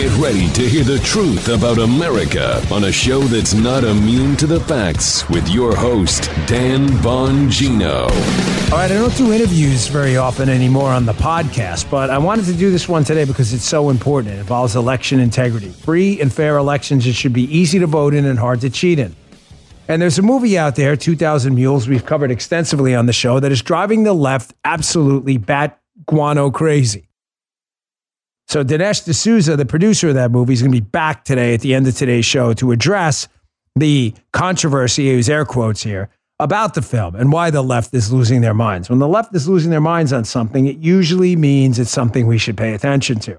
Get ready to hear the truth about America on a show that's not immune to the facts with your host, Dan Bongino. All right, I don't do interviews very often anymore on the podcast, but I wanted to do this one today because it's so important. It involves election integrity. Free and fair elections, it should be easy to vote in and hard to cheat in. And there's a movie out there, 2000 Mules, we've covered extensively on the show, that is driving the left absolutely bat guano crazy. So Dinesh D'Souza, the producer of that movie, is going to be back today at the end of today's show to address the controversy, use air quotes here, about the film and why the left is losing their minds. When the left is losing their minds on something, it usually means it's something we should pay attention to.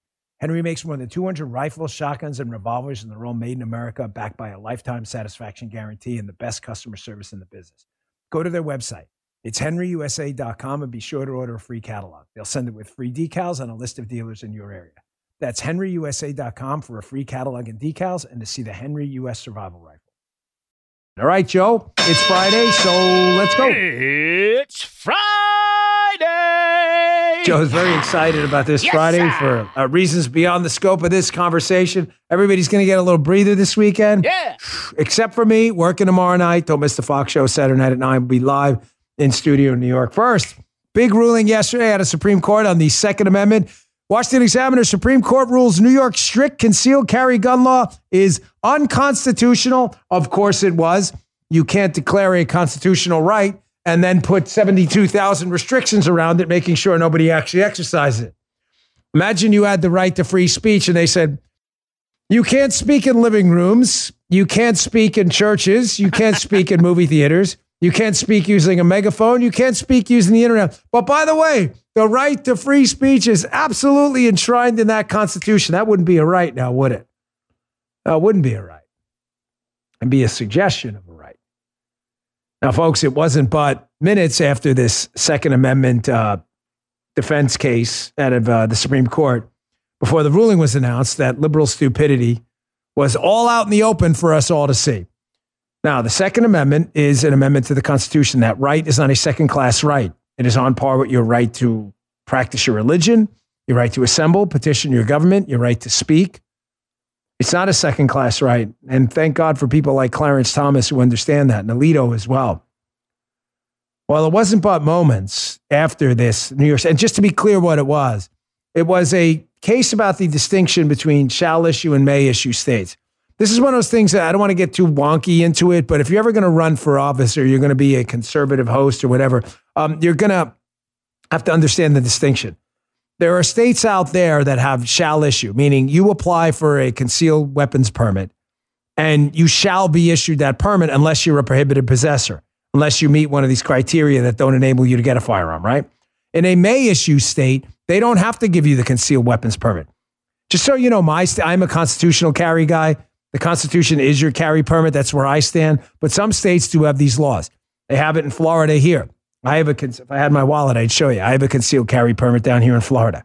Henry makes more than 200 rifles, shotguns, and revolvers, and they're all made in America, backed by a lifetime satisfaction guarantee and the best customer service in the business. Go to their website. It's henryusa.com and be sure to order a free catalog. They'll send it with free decals and a list of dealers in your area. That's henryusa.com for a free catalog and decals and to see the Henry US Survival Rifle. All right, Joe, it's Friday, so let's go. It's Friday. Joe's very excited about this Yes, Friday sir. for uh, reasons beyond the scope of this conversation. Everybody's going to get a little breather this weekend, Yeah. except for me, working tomorrow night. Don't miss the Fox show Saturday night at 9. We'll be live in studio in New York. First, big ruling yesterday out of Supreme Court on the Second Amendment. Washington Examiner Supreme Court rules New York's strict concealed carry gun law is unconstitutional. Of course, it was. You can't declare a constitutional right and then put 72,000 restrictions around it, making sure nobody actually exercises it. Imagine you had the right to free speech and they said, you can't speak in living rooms. You can't speak in churches. You can't speak in movie theaters. You can't speak using a megaphone. You can't speak using the internet. But by the way, the right to free speech is absolutely enshrined in that Constitution. That wouldn't be a right now, would it? That wouldn't be a right. It'd be a suggestion of a. Now, folks, it wasn't but minutes after this Second Amendment uh, defense case out of uh, the Supreme Court before the ruling was announced that liberal stupidity was all out in the open for us all to see. Now, the Second Amendment is an amendment to the Constitution. That right is not a second class right. It is on par with your right to practice your religion, your right to assemble, petition your government, your right to speak. It's not a second class right. And thank God for people like Clarence Thomas who understand that, and Alito as well. Well, it wasn't but moments after this New York, and just to be clear what it was, it was a case about the distinction between shall issue and may issue states. This is one of those things that I don't want to get too wonky into it, but if you're ever going to run for office or you're going to be a conservative host or whatever, um, you're going to have to understand the distinction. There are states out there that have shall issue, meaning you apply for a concealed weapons permit and you shall be issued that permit unless you're a prohibited possessor, unless you meet one of these criteria that don't enable you to get a firearm, right? In a may issue state, they don't have to give you the concealed weapons permit. Just so you know, my st- I'm a constitutional carry guy. The Constitution is your carry permit. That's where I stand. But some states do have these laws. They have it in Florida here. I have a if I had my wallet, I'd show you. I have a concealed carry permit down here in Florida.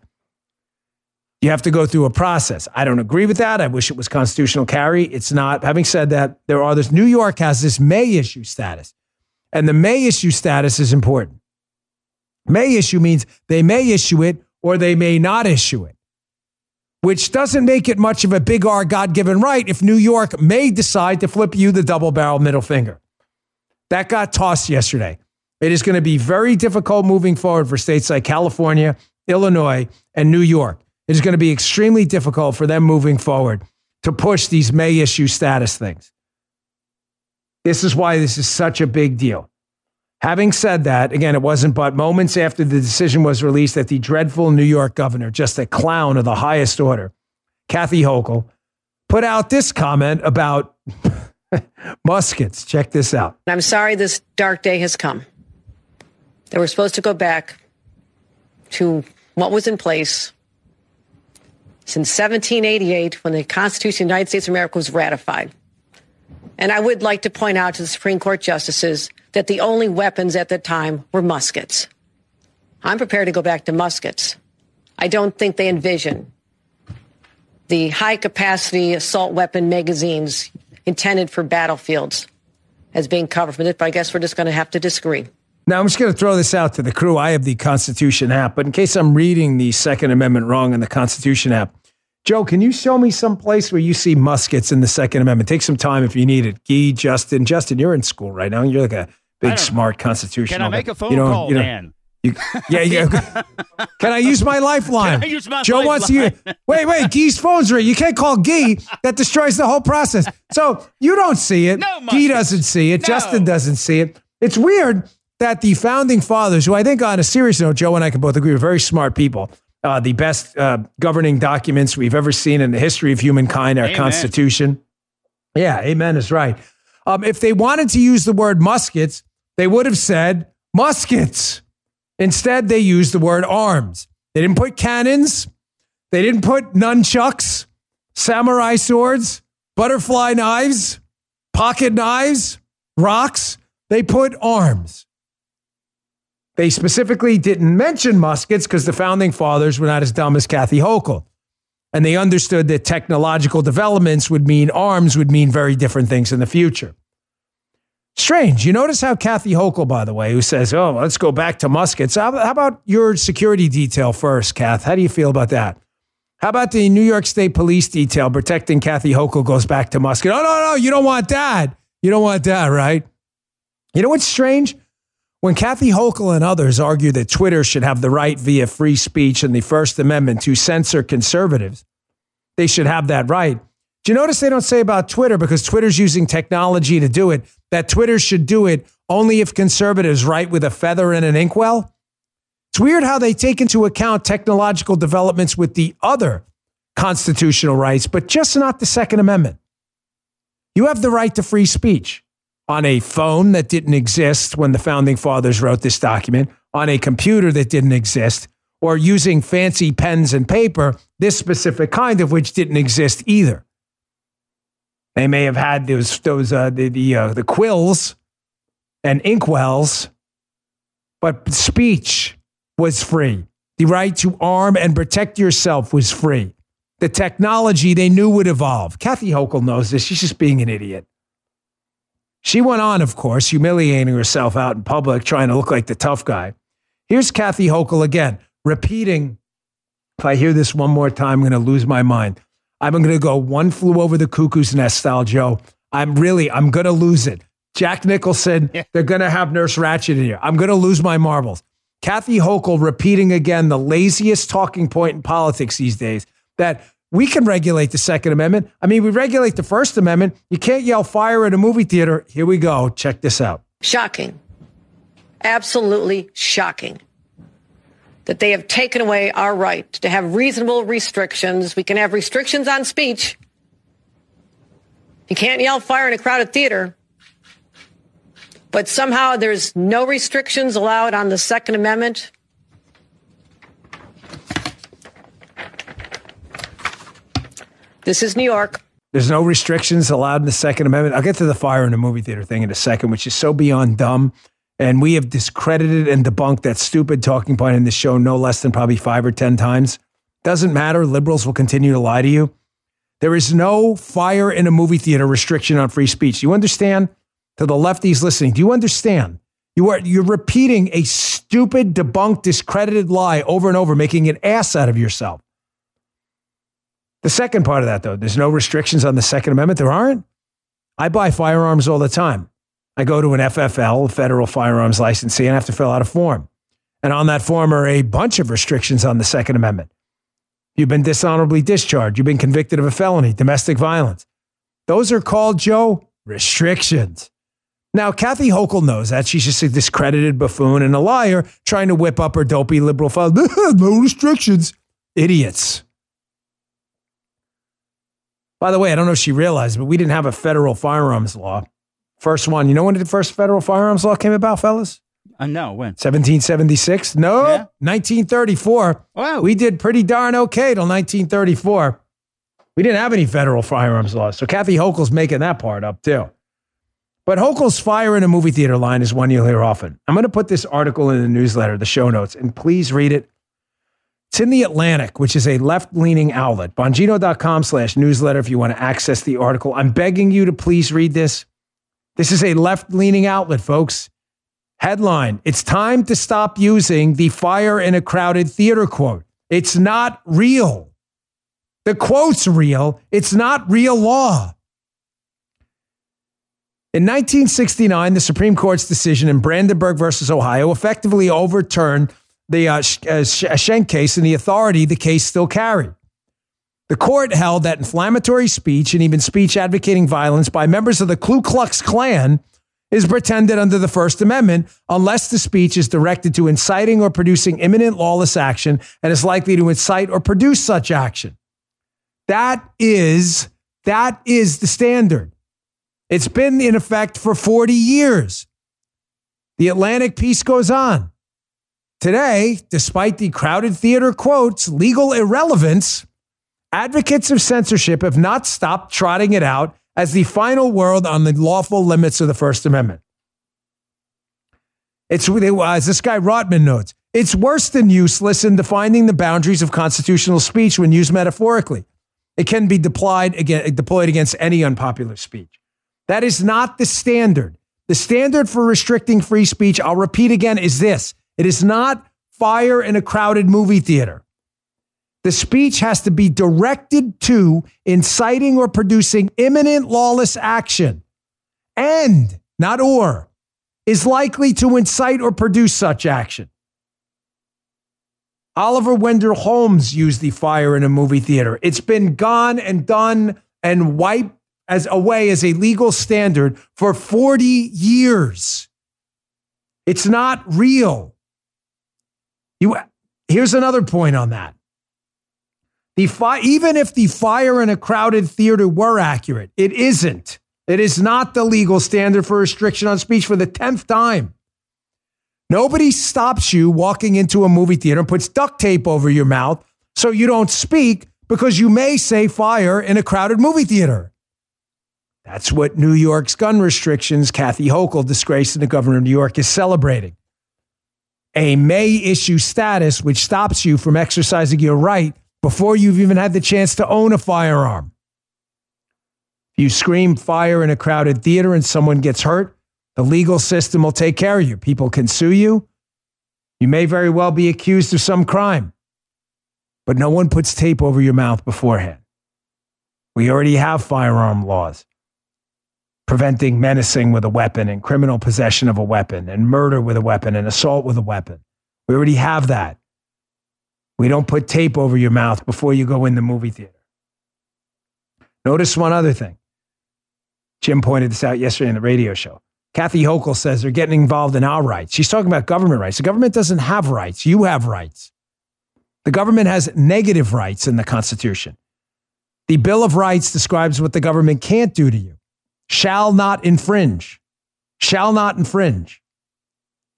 You have to go through a process. I don't agree with that. I wish it was constitutional carry. It's not. Having said that, there are this. New York has this may issue status, and the may issue status is important. May issue means they may issue it or they may not issue it, which doesn't make it much of a big R God given right if New York may decide to flip you the double barrel middle finger. That got tossed yesterday. It is going to be very difficult moving forward for states like California, Illinois, and New York. It is going to be extremely difficult for them moving forward to push these may issue status things. This is why this is such a big deal. Having said that, again, it wasn't but moments after the decision was released that the dreadful New York governor, just a clown of the highest order, Kathy Hochul, put out this comment about muskets. Check this out. I'm sorry this dark day has come. That we're supposed to go back to what was in place since 1788 when the Constitution of the United States of America was ratified. And I would like to point out to the Supreme Court justices that the only weapons at the time were muskets. I'm prepared to go back to muskets. I don't think they envision the high capacity assault weapon magazines intended for battlefields as being covered from it, but I guess we're just going to have to disagree. Now, I'm just going to throw this out to the crew. I have the Constitution app, but in case I'm reading the Second Amendment wrong in the Constitution app, Joe, can you show me some place where you see muskets in the Second Amendment? Take some time if you need it. Gee, Justin, Justin, you're in school right now. You're like a big, smart constitutional. Can I make a phone you know, call, you know, Dan? You, yeah, yeah. Can I use my lifeline? Can I use my Joe wants you. Wait, wait. Gee's phone's ring. You can't call Gee. That destroys the whole process. So you don't see it. No muskets. doesn't see it. No. Justin doesn't see it. It's weird that the founding fathers, who I think on a serious note, Joe and I can both agree, are very smart people. Uh, the best uh, governing documents we've ever seen in the history of humankind, our Amen. Constitution. Yeah, amen is right. Um, if they wanted to use the word muskets, they would have said muskets. Instead, they used the word arms. They didn't put cannons. They didn't put nunchucks, samurai swords, butterfly knives, pocket knives, rocks. They put arms. They specifically didn't mention muskets because the founding fathers were not as dumb as Kathy Hochul. And they understood that technological developments would mean arms would mean very different things in the future. Strange. You notice how Kathy Hochul, by the way, who says, oh, let's go back to muskets. How, about your security detail first, Kath? How do you feel about that? How about the New York State Police detail protecting Kathy Hochul goes back to musket? Oh, no, no, you don't want that. You don't want that, right? You know what's strange? When Kathy Hochul and others argue that Twitter should have the right via free speech and the First Amendment to censor conservatives, they should have that right. Do you notice they don't say about Twitter because Twitter's using technology to do it, that Twitter should do it only if conservatives write with a feather and an inkwell? It's weird how they take into account technological developments with the other constitutional rights, but just not the Second Amendment. You have the right to free speech on a phone that didn't exist when the founding fathers wrote this document, on a computer that didn't exist, or using fancy pens and paper, this specific kind of which didn't exist either. They may have had those those uh, the the, uh, the quills and inkwells, but speech was free. The right to arm and protect yourself was free. The technology they knew would evolve. Kathy Hochul knows this. She's just being an idiot. She went on, of course, humiliating herself out in public, trying to look like the tough guy. Here's Kathy Hochul again, repeating. If I hear this one more time, I'm going to lose my mind. I'm going to go one flew over the cuckoo's nest style, Joe. I'm really, I'm going to lose it. Jack Nicholson, they're going to have Nurse Ratched in here. I'm going to lose my marbles. Kathy Hochul repeating again the laziest talking point in politics these days that we can regulate the Second Amendment. I mean, we regulate the First Amendment. You can't yell fire at a movie theater. Here we go. Check this out. Shocking. Absolutely shocking. That they have taken away our right to have reasonable restrictions. We can have restrictions on speech. You can't yell fire in a crowded theater. But somehow there's no restrictions allowed on the Second Amendment. This is New York. There's no restrictions allowed in the Second Amendment. I'll get to the fire in the movie theater thing in a second, which is so beyond dumb. And we have discredited and debunked that stupid talking point in this show no less than probably five or 10 times. Doesn't matter. Liberals will continue to lie to you. There is no fire in a movie theater restriction on free speech. You understand? To the lefties listening, do you understand? You are you're repeating a stupid, debunked, discredited lie over and over, making an ass out of yourself. The second part of that, though, there's no restrictions on the Second Amendment. There aren't. I buy firearms all the time. I go to an FFL, federal firearms licensee, and I have to fill out a form. And on that form are a bunch of restrictions on the Second Amendment. You've been dishonorably discharged. You've been convicted of a felony, domestic violence. Those are called, Joe, restrictions. Now, Kathy Hochul knows that. She's just a discredited buffoon and a liar trying to whip up her dopey liberal file. no restrictions. Idiots. By the way, I don't know if she realized, but we didn't have a federal firearms law. First one. You know when the first federal firearms law came about, fellas? Uh, no, when? 1776? No, Yeah. 1934. Wow. We did pretty darn okay till 1934. We didn't have any federal firearms laws. So Kathy Hochul's making that part up too. But Hochul's fire in a movie theater line is one you'll hear often. I'm going to put this article in the newsletter, the show notes, and please read it. It's in the Atlantic, which is a left-leaning outlet. Bongino.com slash newsletter if you want to access the article. I'm begging you to please read this. This is a left-leaning outlet, folks. Headline It's time to stop using the fire in a crowded theater quote. It's not real. The quote's real, it's not real law. In 1969, the Supreme Court's decision in Brandenburg versus Ohio effectively overturned the uh, Sch- uh, Schenck case and the authority the case still carried. The court held that inflammatory speech and even speech advocating violence by members of the Ku Klux Klan is pretended under the First Amendment unless the speech is directed to inciting or producing imminent lawless action and is likely to incite or produce such action. That is that is the standard. It's been in effect for 40 years. The Atlantic piece goes on. Today, despite the crowded theater quotes, legal irrelevance, advocates of censorship have not stopped trotting it out as the final word on the lawful limits of the First Amendment. It's uh, as this guy Rotman notes, it's worse than useless in defining the boundaries of constitutional speech when used metaphorically. It can be deployed against any unpopular speech. That is not the standard. The standard for restricting free speech, I'll repeat again, is this it is not fire in a crowded movie theater. The speech has to be directed to inciting or producing imminent lawless action and, not or, is likely to incite or produce such action. Oliver Wendell Holmes used the fire in a movie theater. It's been gone and done and wiped as away as a legal standard for 40 years. It's not real. You here's another point on that. The fi- even if the fire in a crowded theater were accurate, it isn't. It is not the legal standard for restriction on speech for the 10th time. Nobody stops you walking into a movie theater and puts duct tape over your mouth so you don't speak because you may say fire in a crowded movie theater. That's what New York's gun restrictions, Kathy Hochul, disgraced in the governor of New York, is celebrating. A may issue status which stops you from exercising your right before you've even had the chance to own a firearm. If you scream fire in a crowded theater and someone gets hurt, the legal system will take care of you. People can sue you. You may very well be accused of some crime, but no one puts tape over your mouth beforehand. We already have firearm laws preventing menacing with a weapon and criminal possession of a weapon and murder with a weapon and assault with a weapon. We already have that. We don't put tape over your mouth before you go in the movie theater. Notice one other thing. Jim pointed this out yesterday in the radio show. Kathy Hochul says they're getting involved in our rights. She's talking about government rights. The government doesn't have rights. You have rights. The government has negative rights in the Constitution. The Bill of Rights describes what the government can't do to you shall not infringe. Shall not infringe.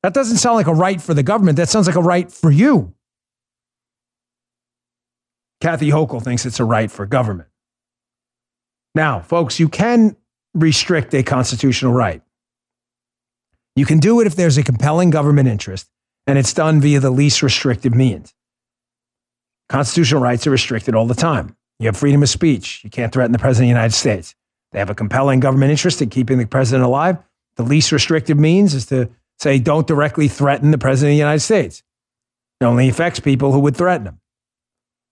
That doesn't sound like a right for the government. That sounds like a right for you. Kathy Hochul thinks it's a right for government. Now, folks, you can restrict a constitutional right. You can do it if there's a compelling government interest and it's done via the least restrictive means. Constitutional rights are restricted all the time. You have freedom of speech. You can't threaten the president of the United States. They have a compelling government interest in keeping the president alive. The least restrictive means is to say, don't directly threaten the president of the United States. It only affects people who would threaten him.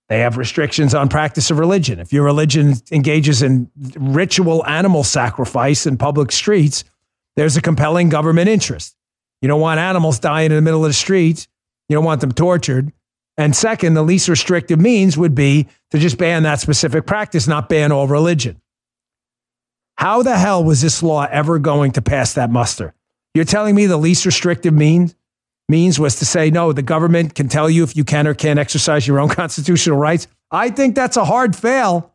They have restrictions on practice of religion. If your religion engages in ritual animal sacrifice in public streets, there's a compelling government interest. You don't want animals dying in the middle of the streets. You don't want them tortured. And second, the least restrictive means would be to just ban that specific practice, not ban all religion. How the hell was this law ever going to pass that muster? You're telling me the least restrictive means means was to say no, the government can tell you if you can or can't exercise your own constitutional rights. I think that's a hard fail.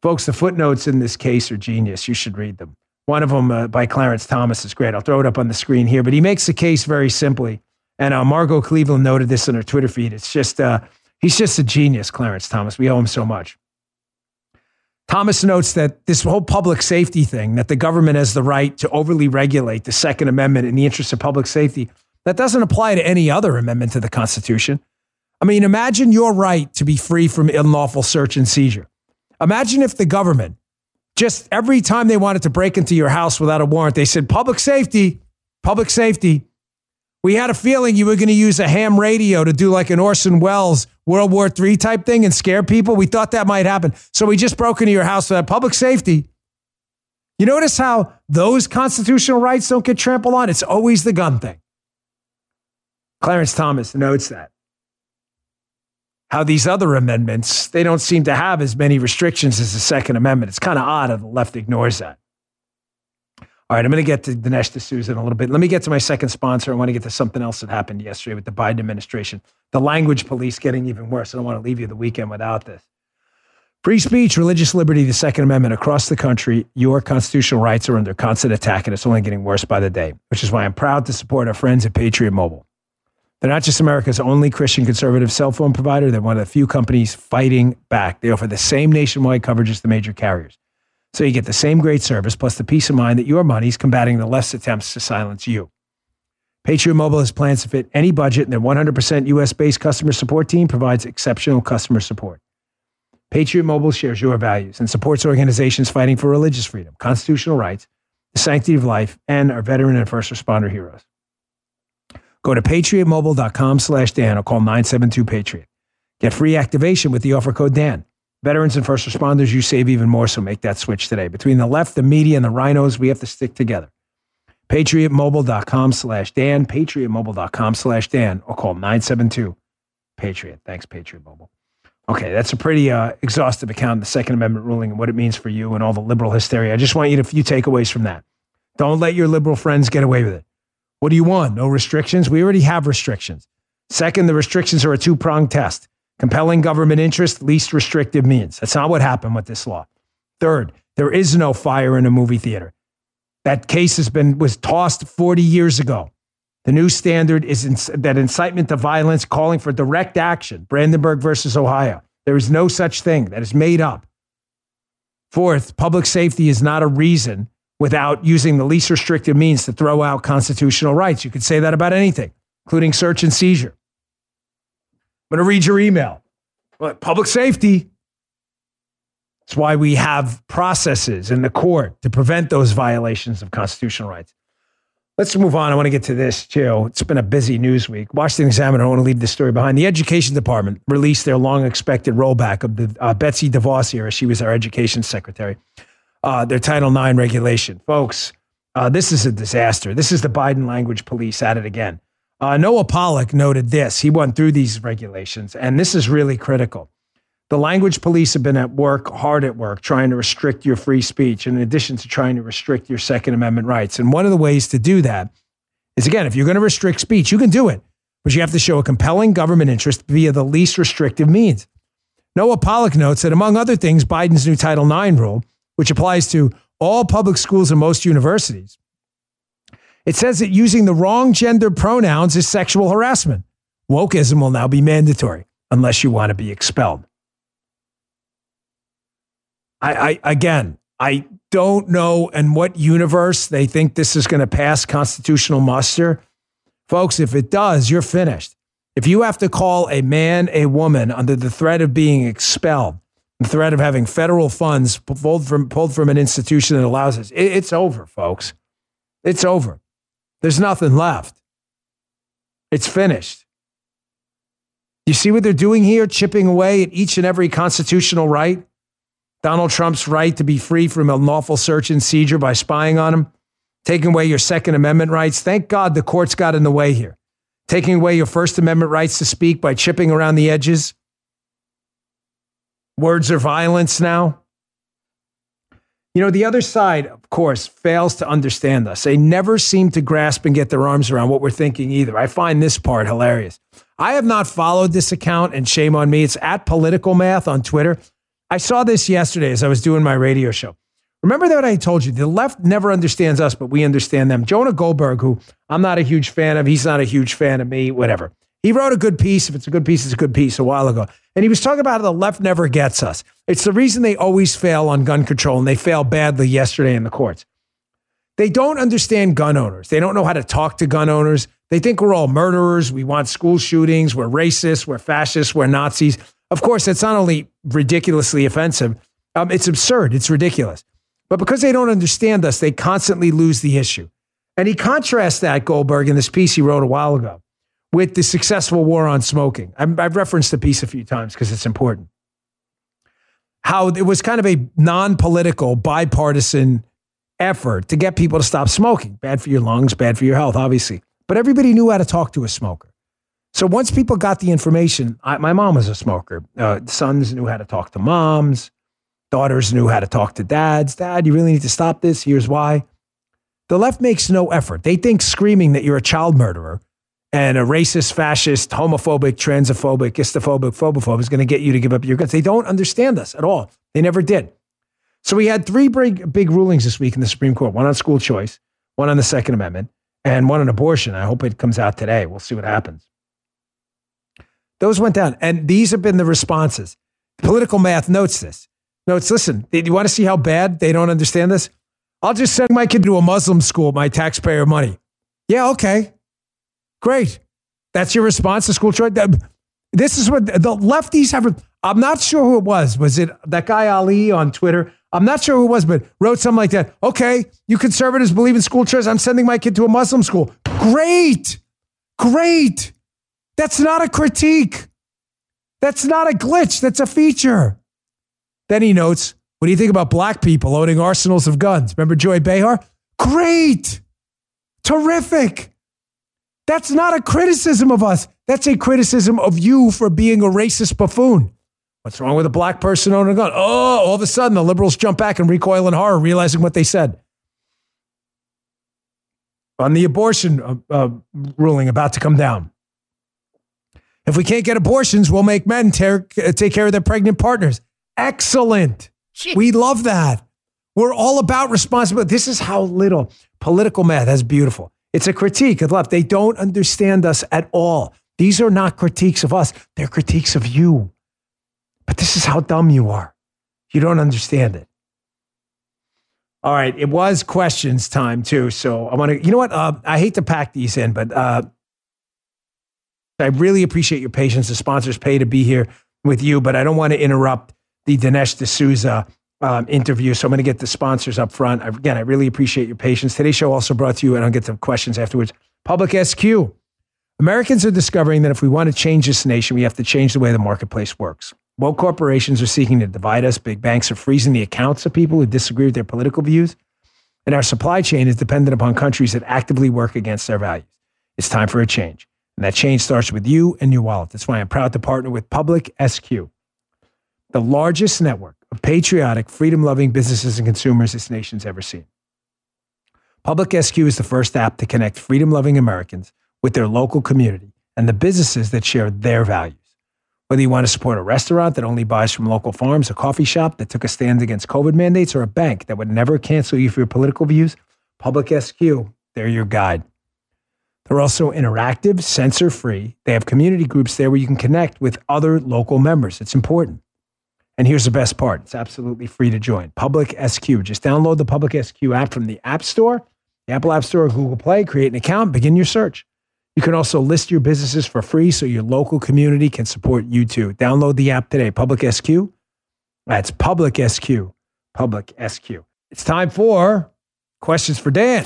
Folks, the footnotes in this case are genius. You should read them. One of them uh, by Clarence Thomas is great. I'll throw it up on the screen here, but he makes the case very simply. And uh, Margot Cleveland noted this on her Twitter feed. It's just, uh, he's just a genius, Clarence Thomas. We owe him so much. Thomas notes that this whole public safety thing, that the government has the right to overly regulate the Second Amendment in the interest of public safety, that doesn't apply to any other amendment to the Constitution. I mean, imagine your right to be free from unlawful search and seizure. Imagine if the government, just every time they wanted to break into your house without a warrant, they said, public safety, public safety. We had a feeling you were going to use a ham radio to do like an Orson Welles World War III type thing and scare people. We thought that might happen. So we just broke into your house for that public safety. You notice how those constitutional rights don't get trampled on? It's always the gun thing. Clarence Thomas notes that. How these other amendments, they don't seem to have as many restrictions as the Second Amendment. It's kind of odd how the left ignores that. All right, I'm going to get to Dinesh D'Souza in a little bit. Let me get to my second sponsor. I want to get to something else that happened yesterday with the Biden administration. The language police getting even worse. I don't want to leave you the weekend without this. Free speech, religious liberty, the Second Amendment across the country, your constitutional rights are under constant attack, and it's only getting worse by the day, which is why I'm proud to support our friends at Patriot Mobile. They're not just America's only Christian conservative cell phone provider, they're one of the few companies fighting back. They offer the same nationwide coverage as the major carriers. So you get the same great service plus the peace of mind that your money is combating the less attempts to silence you. Patriot Mobile has plans to fit any budget, and their 100% US based customer support team provides exceptional customer support. Patriot Mobile shares your values and supports organizations fighting for religious freedom, constitutional rights, the sanctity of life, and our veteran and first responder heroes. Go to patriotmobile.com slash Dan or call 972-PATRIOT. Get free activation with the offer code Dan. Veterans and first responders, you save even more, so make that switch today. Between the left, the media, and the RINOs, we have to stick together. PatriotMobile.com slash Dan, PatriotMobile.com slash Dan, or call 972 Patriot. Thanks, Patriot Mobile. Okay, that's a pretty uh, exhaustive account of the Second Amendment ruling and what it means for you and all the liberal hysteria. I just want you to a few takeaways from that. Don't let your liberal friends get away with it. What do you want? No restrictions? We already have restrictions. Second, the restrictions are a two pronged test. Compelling government interest, least restrictive means. That's not what happened with this law. Third, there is no fire in a movie theater. That case has been was tossed 40 years ago. The new standard is that incitement to violence, calling for direct action. Brandenburg versus Ohio. There is no such thing. That is made up. Fourth, public safety is not a reason without using the least restrictive means to throw out constitutional rights. You could say that about anything, including search and seizure. I'm going to read your email. Public safety. That's why we have processes in the court to prevent those violations of constitutional rights. Let's move on. I want to get to this too. It's been a busy news week. Washington Examiner, I want to leave this story behind. The Education Department released their long expected rollback of the uh, Betsy DeVos era. She was our education secretary. Uh, their Title IX regulation. Folks, uh, this is a disaster. This is the Biden language police at it again. Uh, Noah Pollak noted this. He went through these regulations, and this is really critical. The language police have been at work, hard at work, trying to restrict your free speech, in addition to trying to restrict your Second Amendment rights. And one of the ways to do that is again, if you're going to restrict speech, you can do it, but you have to show a compelling government interest via the least restrictive means. Noah Pollak notes that, among other things, Biden's new Title IX rule, which applies to all public schools and most universities, it says that using the wrong gender pronouns is sexual harassment. Wokeism will now be mandatory unless you want to be expelled. I, I again, I don't know in what universe they think this is going to pass constitutional muster. Folks, if it does, you're finished. If you have to call a man a woman under the threat of being expelled, the threat of having federal funds pulled from, pulled from an institution that allows this, it, it's over, folks. It's over. There's nothing left. It's finished. You see what they're doing here? Chipping away at each and every constitutional right? Donald Trump's right to be free from unlawful search and seizure by spying on him, taking away your Second Amendment rights. Thank God the courts got in the way here. taking away your First Amendment rights to speak by chipping around the edges. Words are violence now. You know, the other side, of course, fails to understand us. They never seem to grasp and get their arms around what we're thinking either. I find this part hilarious. I have not followed this account, and shame on me. It's at Political Math on Twitter. I saw this yesterday as I was doing my radio show. Remember that I told you the left never understands us, but we understand them. Jonah Goldberg, who I'm not a huge fan of, he's not a huge fan of me, whatever. He wrote a good piece. If it's a good piece, it's a good piece a while ago. And he was talking about how the left never gets us. It's the reason they always fail on gun control, and they fail badly yesterday in the courts. They don't understand gun owners. They don't know how to talk to gun owners. They think we're all murderers. We want school shootings. We're racist. We're fascists. We're Nazis. Of course, that's not only ridiculously offensive, um, it's absurd. It's ridiculous. But because they don't understand us, they constantly lose the issue. And he contrasts that, Goldberg, in this piece he wrote a while ago with the successful war on smoking. I've referenced the piece a few times because it's important. How it was kind of a non political, bipartisan effort to get people to stop smoking. Bad for your lungs, bad for your health, obviously. But everybody knew how to talk to a smoker. So once people got the information, I, my mom was a smoker. Uh, sons knew how to talk to moms. Daughters knew how to talk to dads. Dad, you really need to stop this. Here's why. The left makes no effort. They think screaming that you're a child murderer and a racist, fascist, homophobic, transphobic, istophobic, phobophobe is going to get you to give up your guns. They don't understand us at all. They never did. So we had three big, big rulings this week in the Supreme Court one on school choice, one on the Second Amendment, and one on abortion. I hope it comes out today. We'll see what happens. Those went down. And these have been the responses. Political math notes this. Notes, listen, you want to see how bad they don't understand this? I'll just send my kid to a Muslim school, my taxpayer money. Yeah, okay. Great. That's your response to school choice? This is what the lefties have. I'm not sure who it was. Was it that guy Ali on Twitter? I'm not sure who it was, but wrote something like that. Okay, you conservatives believe in school choice. I'm sending my kid to a Muslim school. Great. Great. That's not a critique. That's not a glitch. That's a feature. Then he notes, what do you think about black people owning arsenals of guns? Remember Joy Behar? Great. Terrific. That's not a criticism of us. That's a criticism of you for being a racist buffoon. What's wrong with a black person owning a gun? Oh, all of a sudden the liberals jump back and recoil in horror, realizing what they said. On the abortion uh, uh, ruling about to come down. If we can't get abortions, we'll make men tear, take care of their pregnant partners. Excellent. Jeez. We love that. We're all about responsibility. This is how little political math. That's beautiful. It's a critique of left. They don't understand us at all. These are not critiques of us, they're critiques of you. But this is how dumb you are. You don't understand it. All right, it was questions time too. So I want to, you know what? Uh, I hate to pack these in, but uh, I really appreciate your patience. The sponsors pay to be here with you, but I don't want to interrupt the Dinesh D'Souza um, interview. So I'm going to get the sponsors up front. Again, I really appreciate your patience. Today's show also brought to you, and I'll get to questions afterwards. Public SQ. Americans are discovering that if we want to change this nation, we have to change the way the marketplace works. Woke corporations are seeking to divide us. Big banks are freezing the accounts of people who disagree with their political views. And our supply chain is dependent upon countries that actively work against their values. It's time for a change. And that change starts with you and your wallet. That's why I'm proud to partner with Public SQ, the largest network of patriotic, freedom loving businesses and consumers this nation's ever seen. Public SQ is the first app to connect freedom loving Americans with their local community and the businesses that share their values. Whether you want to support a restaurant that only buys from local farms, a coffee shop that took a stand against COVID mandates, or a bank that would never cancel you for your political views, Public SQ, they're your guide. They're also interactive, censor free. They have community groups there where you can connect with other local members. It's important. And here's the best part it's absolutely free to join. Public SQ. Just download the Public SQ app from the App Store, the Apple App Store, or Google Play, create an account, begin your search. You can also list your businesses for free so your local community can support you too. Download the app today, Public SQ. That's Public SQ. Public SQ. It's time for questions for Dan.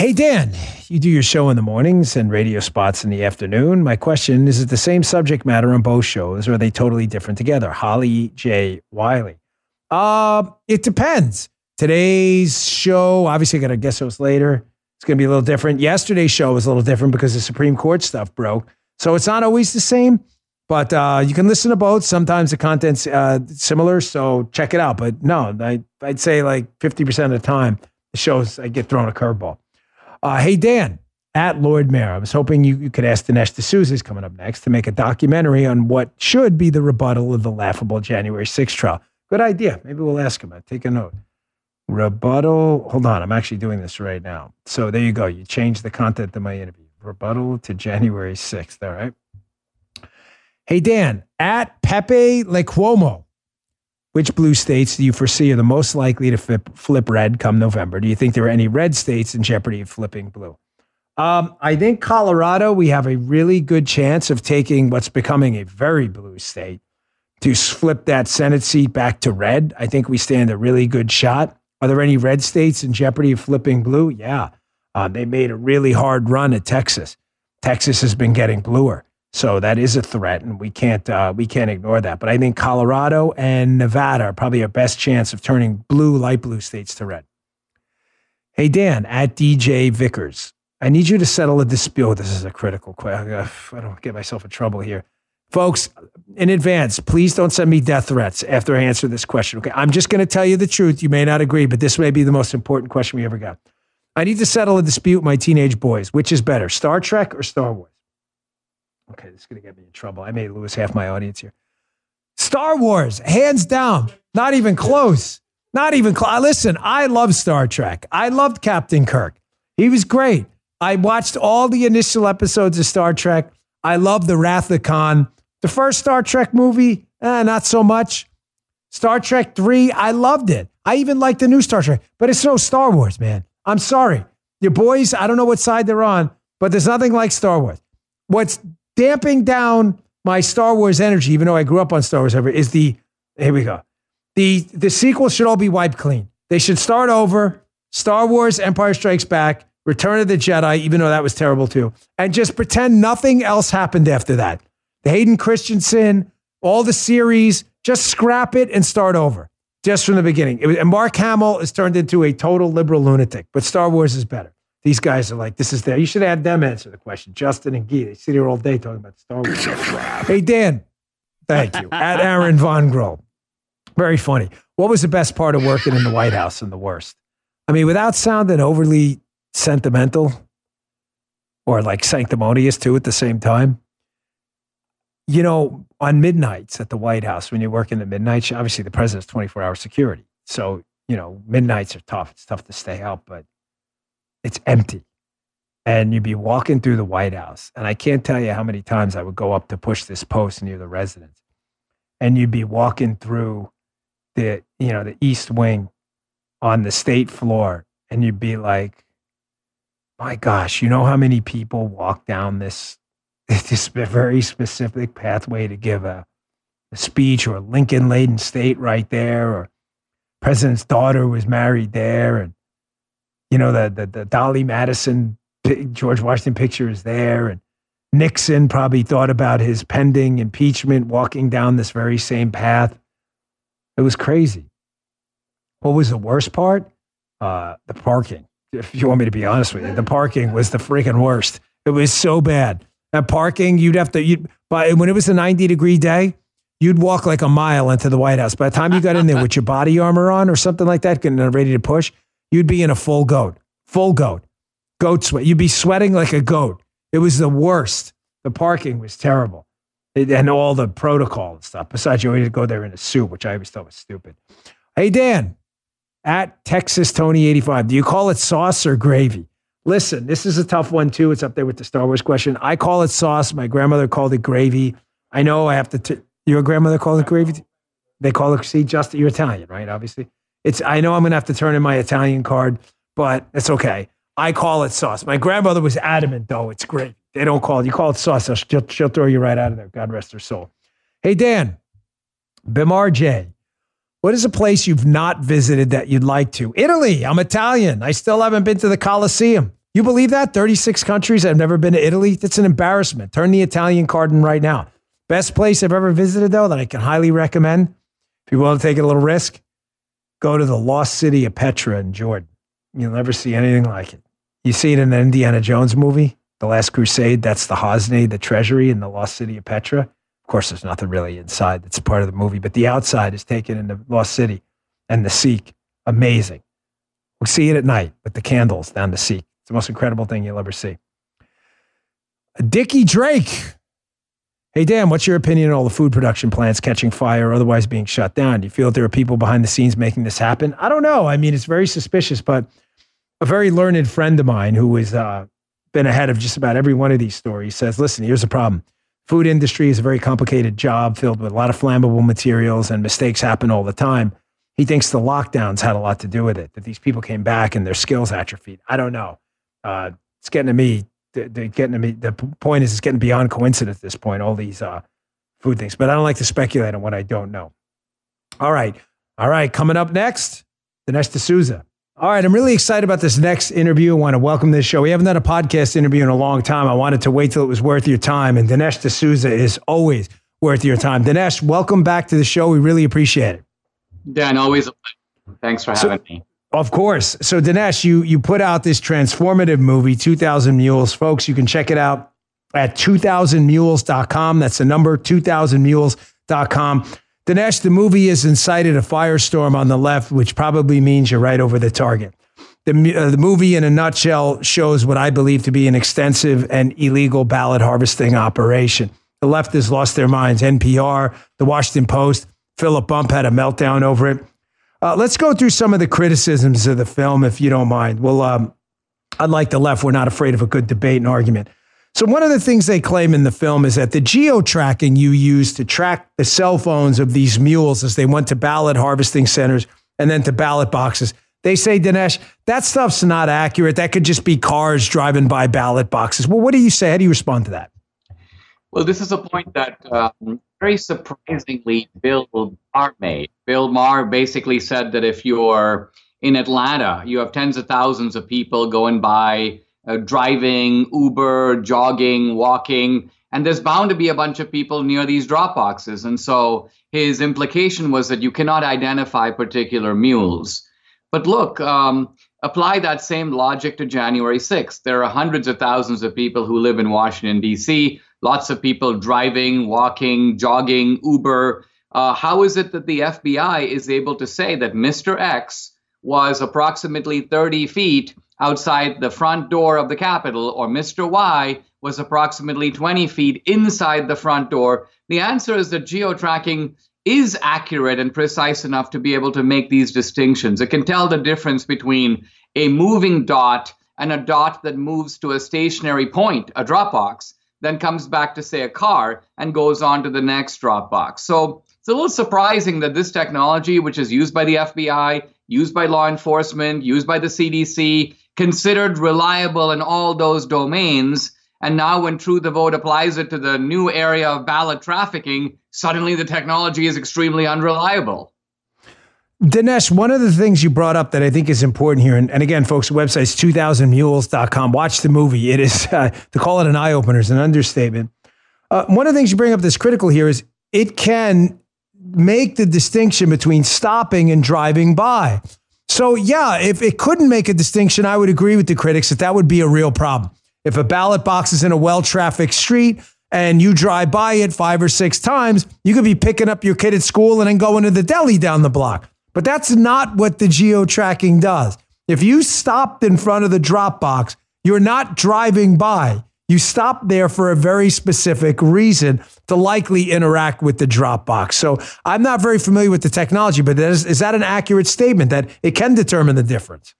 Hey, Dan, you do your show in the mornings and radio spots in the afternoon. My question is it the same subject matter on both shows or are they totally different together? Holly J. Wiley. Uh, it depends. Today's show, obviously, I got a guest host later. It's going to be a little different. Yesterday's show was a little different because the Supreme Court stuff broke. So it's not always the same, but uh, you can listen to both. Sometimes the content's uh, similar, so check it out. But no, I, I'd say like 50% of the time, the shows, I get thrown a curveball. Uh, hey, Dan, at Lord Mayor, I was hoping you, you could ask Dinesh D'Souza, is coming up next, to make a documentary on what should be the rebuttal of the laughable January 6th trial. Good idea. Maybe we'll ask him. I take a note. Rebuttal. Hold on. I'm actually doing this right now. So there you go. You changed the content of my interview. Rebuttal to January 6th. All right. Hey, Dan, at Pepe Le Cuomo, which blue states do you foresee are the most likely to flip, flip red come November? Do you think there are any red states in jeopardy of flipping blue? Um, I think Colorado, we have a really good chance of taking what's becoming a very blue state to flip that Senate seat back to red. I think we stand a really good shot. Are there any red states in jeopardy of flipping blue? Yeah. Uh, they made a really hard run at Texas. Texas has been getting bluer. So that is a threat, and we can't uh, we can't ignore that. But I think Colorado and Nevada are probably our best chance of turning blue, light blue states to red. Hey Dan, at DJ Vickers, I need you to settle a dispute. Oh, this is a critical question. I don't get myself in trouble here. Folks, in advance, please don't send me death threats after I answer this question. Okay. I'm just going to tell you the truth. You may not agree, but this may be the most important question we ever got. I need to settle a dispute with my teenage boys. Which is better, Star Trek or Star Wars? Okay, this is going to get me in trouble. I may lose half my audience here. Star Wars, hands down, not even close. Not even close. Listen, I love Star Trek. I loved Captain Kirk. He was great. I watched all the initial episodes of Star Trek. I love the Wrath of Khan. The first Star Trek movie, eh, not so much. Star Trek 3, I loved it. I even liked the new Star Trek, but it's no Star Wars, man. I'm sorry. Your boys, I don't know what side they're on, but there's nothing like Star Wars. What's damping down my Star Wars energy, even though I grew up on Star Wars, ever is the, here we go. The, the sequels should all be wiped clean. They should start over. Star Wars Empire Strikes Back, Return of the Jedi, even though that was terrible too, and just pretend nothing else happened after that the Hayden Christensen, all the series, just scrap it and start over just from the beginning. Was, and Mark Hamill is turned into a total liberal lunatic, but Star Wars is better. These guys are like, this is there. You should have them answer the question. Justin and Guy, they sit here all day talking about Star Wars. Hey, Dan, thank you. At Aaron Von Grohl. Very funny. What was the best part of working in the White House and the worst? I mean, without sounding overly sentimental or like sanctimonious too at the same time, you know, on midnights at the White House, when you work in the midnight, obviously the president's 24 hour security. So, you know, midnights are tough. It's tough to stay out, but it's empty. And you'd be walking through the White House. And I can't tell you how many times I would go up to push this post near the residence. And you'd be walking through the, you know, the East Wing on the state floor. And you'd be like, my gosh, you know how many people walk down this this very specific pathway to give a, a speech or Lincoln laden state right there, or president's daughter was married there, and you know the the, the Dolley Madison George Washington picture is there, and Nixon probably thought about his pending impeachment, walking down this very same path. It was crazy. What was the worst part? Uh, the parking. If you want me to be honest with you, the parking was the freaking worst. It was so bad. At parking, you'd have to, you'd, but when it was a 90 degree day, you'd walk like a mile into the White House. By the time you got in there with your body armor on or something like that, getting ready to push, you'd be in a full goat, full goat, goat sweat. You'd be sweating like a goat. It was the worst. The parking was terrible. And all the protocol and stuff. Besides, you always go there in a suit, which I always thought was stupid. Hey, Dan, at Texas Tony 85, do you call it sauce or gravy? Listen, this is a tough one too. It's up there with the Star Wars question. I call it sauce. My grandmother called it gravy. I know I have to. T- your grandmother called it gravy. They call it. See, just you're Italian, right? Obviously, it's. I know I'm gonna have to turn in my Italian card, but it's okay. I call it sauce. My grandmother was adamant, though. It's great. They don't call it. You call it sauce. She'll, she'll throw you right out of there. God rest her soul. Hey Dan, Bimar J. What is a place you've not visited that you'd like to? Italy. I'm Italian. I still haven't been to the Colosseum. You believe that? 36 countries. I've never been to Italy. That's an embarrassment. Turn the Italian card in right now. Best place I've ever visited, though, that I can highly recommend. If you want to take a little risk, go to the lost city of Petra in Jordan. You'll never see anything like it. You see it in the Indiana Jones movie, The Last Crusade. That's the Hosney, the treasury in the lost city of Petra. Of course, there's nothing really inside that's part of the movie, but the outside is taken in the lost city and the Siq. Amazing. We see it at night with the candles down the Siq. It's the most incredible thing you'll ever see. Dickie Drake. Hey, Dan, what's your opinion on all the food production plants catching fire or otherwise being shut down? Do you feel that there are people behind the scenes making this happen? I don't know. I mean, it's very suspicious, but a very learned friend of mine who has uh, been ahead of just about every one of these stories says, listen, here's the problem. Food industry is a very complicated job filled with a lot of flammable materials and mistakes happen all the time. He thinks the lockdowns had a lot to do with it, that these people came back and their skills atrophied. I don't know. Uh, it's getting to me. They're getting to me. The point is, it's getting beyond coincidence at this point, all these uh, food things. But I don't like to speculate on what I don't know. All right. All right. Coming up next, Dinesh D'Souza. All right, I'm really excited about this next interview. I want to welcome this show. We haven't done a podcast interview in a long time. I wanted to wait till it was worth your time. And Dinesh D'Souza is always worth your time. Dinesh, welcome back to the show. We really appreciate it. Dan, always a pleasure. Thanks for having so, me. Of course. So Dinesh, you you put out this transformative movie, 2000 Mules. Folks, you can check it out at 2000mules.com. That's the number 2000mules.com. Dinesh, the movie has incited a firestorm on the left, which probably means you're right over the target. The, uh, the movie, in a nutshell, shows what I believe to be an extensive and illegal ballot harvesting operation. The left has lost their minds. NPR, The Washington Post, Philip Bump had a meltdown over it. Uh, let's go through some of the criticisms of the film, if you don't mind. Well, um, unlike the left, we're not afraid of a good debate and argument. So, one of the things they claim in the film is that the geo tracking you use to track the cell phones of these mules as they went to ballot harvesting centers and then to ballot boxes, they say, Dinesh, that stuff's not accurate. That could just be cars driving by ballot boxes. Well, what do you say? How do you respond to that? Well, this is a point that um, very surprisingly Bill Maher made. Bill Maher basically said that if you're in Atlanta, you have tens of thousands of people going by uh, driving, Uber, jogging, walking, and there's bound to be a bunch of people near these drop boxes. And so his implication was that you cannot identify particular mules. But look, um, apply that same logic to January 6th. There are hundreds of thousands of people who live in Washington, D.C., lots of people driving, walking, jogging, Uber. Uh, how is it that the FBI is able to say that Mr. X was approximately 30 feet outside the front door of the Capitol, or Mr. Y was approximately 20 feet inside the front door? The answer is that geo-tracking is accurate and precise enough to be able to make these distinctions. It can tell the difference between a moving dot and a dot that moves to a stationary point, a Dropbox, then comes back to, say, a car and goes on to the next Dropbox. So it's a little surprising that this technology, which is used by the FBI, used by law enforcement, used by the CDC, considered reliable in all those domains. And now, when True the Vote applies it to the new area of ballot trafficking, suddenly the technology is extremely unreliable. Dinesh, one of the things you brought up that I think is important here, and, and again, folks, the website is 2000mules.com. Watch the movie. It is, uh, to call it an eye opener is an understatement. Uh, one of the things you bring up that's critical here is it can make the distinction between stopping and driving by. So, yeah, if it couldn't make a distinction, I would agree with the critics that that would be a real problem. If a ballot box is in a well trafficked street and you drive by it five or six times, you could be picking up your kid at school and then going to the deli down the block. But that's not what the geo tracking does. If you stopped in front of the drop box, you're not driving by. You stop there for a very specific reason to likely interact with the Dropbox. So I'm not very familiar with the technology, but is, is that an accurate statement that it can determine the difference?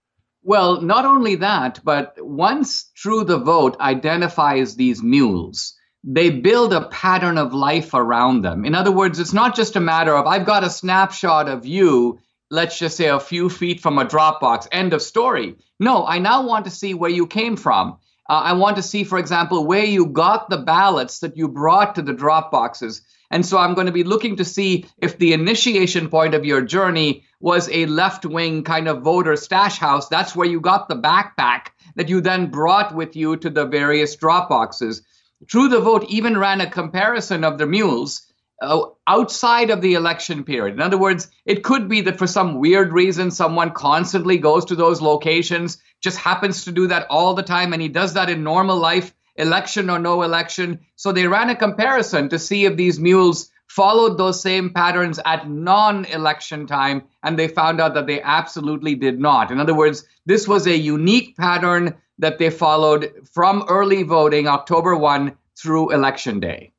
Well, not only that, but once True the Vote identifies these mules, they build a pattern of life around them. In other words, it's not just a matter of I've got a snapshot of you, let's just say a few feet from a Dropbox, end of story. No, I now want to see where you came from. Uh, I want to see, for example, where you got the ballots that you brought to the drop boxes. And so I'm going to be looking to see if the initiation point of your journey was a left wing kind of voter stash house. That's where you got the backpack that you then brought with you to the various drop boxes. True the Vote even ran a comparison of the mules uh, outside of the election period. In other words, it could be that for some weird reason, someone constantly goes to those locations, just happens to do that all the time, and he does that in normal life, election or no election. So they ran a comparison to see if these mules followed those same patterns at non election time, and they found out that they absolutely did not. In other words, this was a unique pattern that they followed from early voting, October 1, through election day.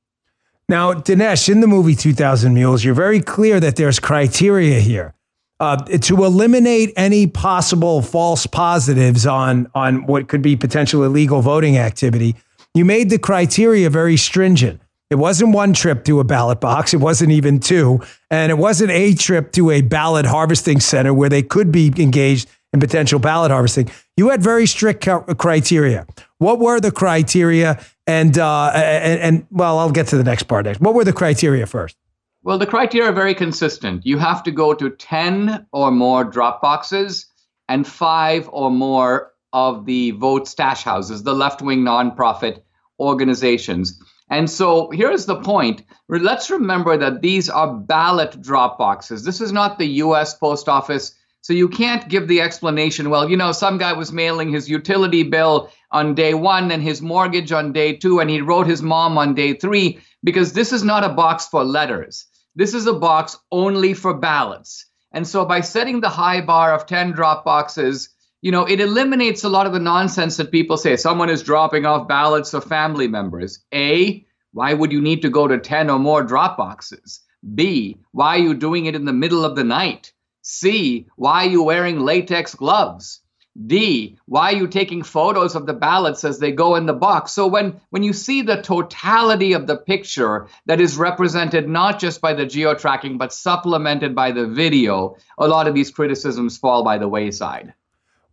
Now, Dinesh, in the movie 2000 Mules, you're very clear that there's criteria here. Uh, to eliminate any possible false positives on, on what could be potential illegal voting activity, you made the criteria very stringent. It wasn't one trip to a ballot box. It wasn't even two. And it wasn't a trip to a ballot harvesting center where they could be engaged in potential ballot harvesting. You had very strict criteria. What were the criteria? And, uh, and, and, well, I'll get to the next part next. What were the criteria first? Well, the criteria are very consistent. You have to go to 10 or more drop boxes and five or more of the vote stash houses, the left wing nonprofit organizations. And so here's the point. Let's remember that these are ballot drop boxes. This is not the US Post Office. So you can't give the explanation, well, you know, some guy was mailing his utility bill on day one and his mortgage on day two, and he wrote his mom on day three, because this is not a box for letters. This is a box only for ballots. And so by setting the high bar of 10 drop boxes, you know, it eliminates a lot of the nonsense that people say. Someone is dropping off ballots of family members. A, why would you need to go to 10 or more drop boxes? B, why are you doing it in the middle of the night? C, why are you wearing latex gloves? D, why are you taking photos of the ballots as they go in the box? So when, when you see the totality of the picture that is represented not just by the geo tracking, but supplemented by the video, a lot of these criticisms fall by the wayside.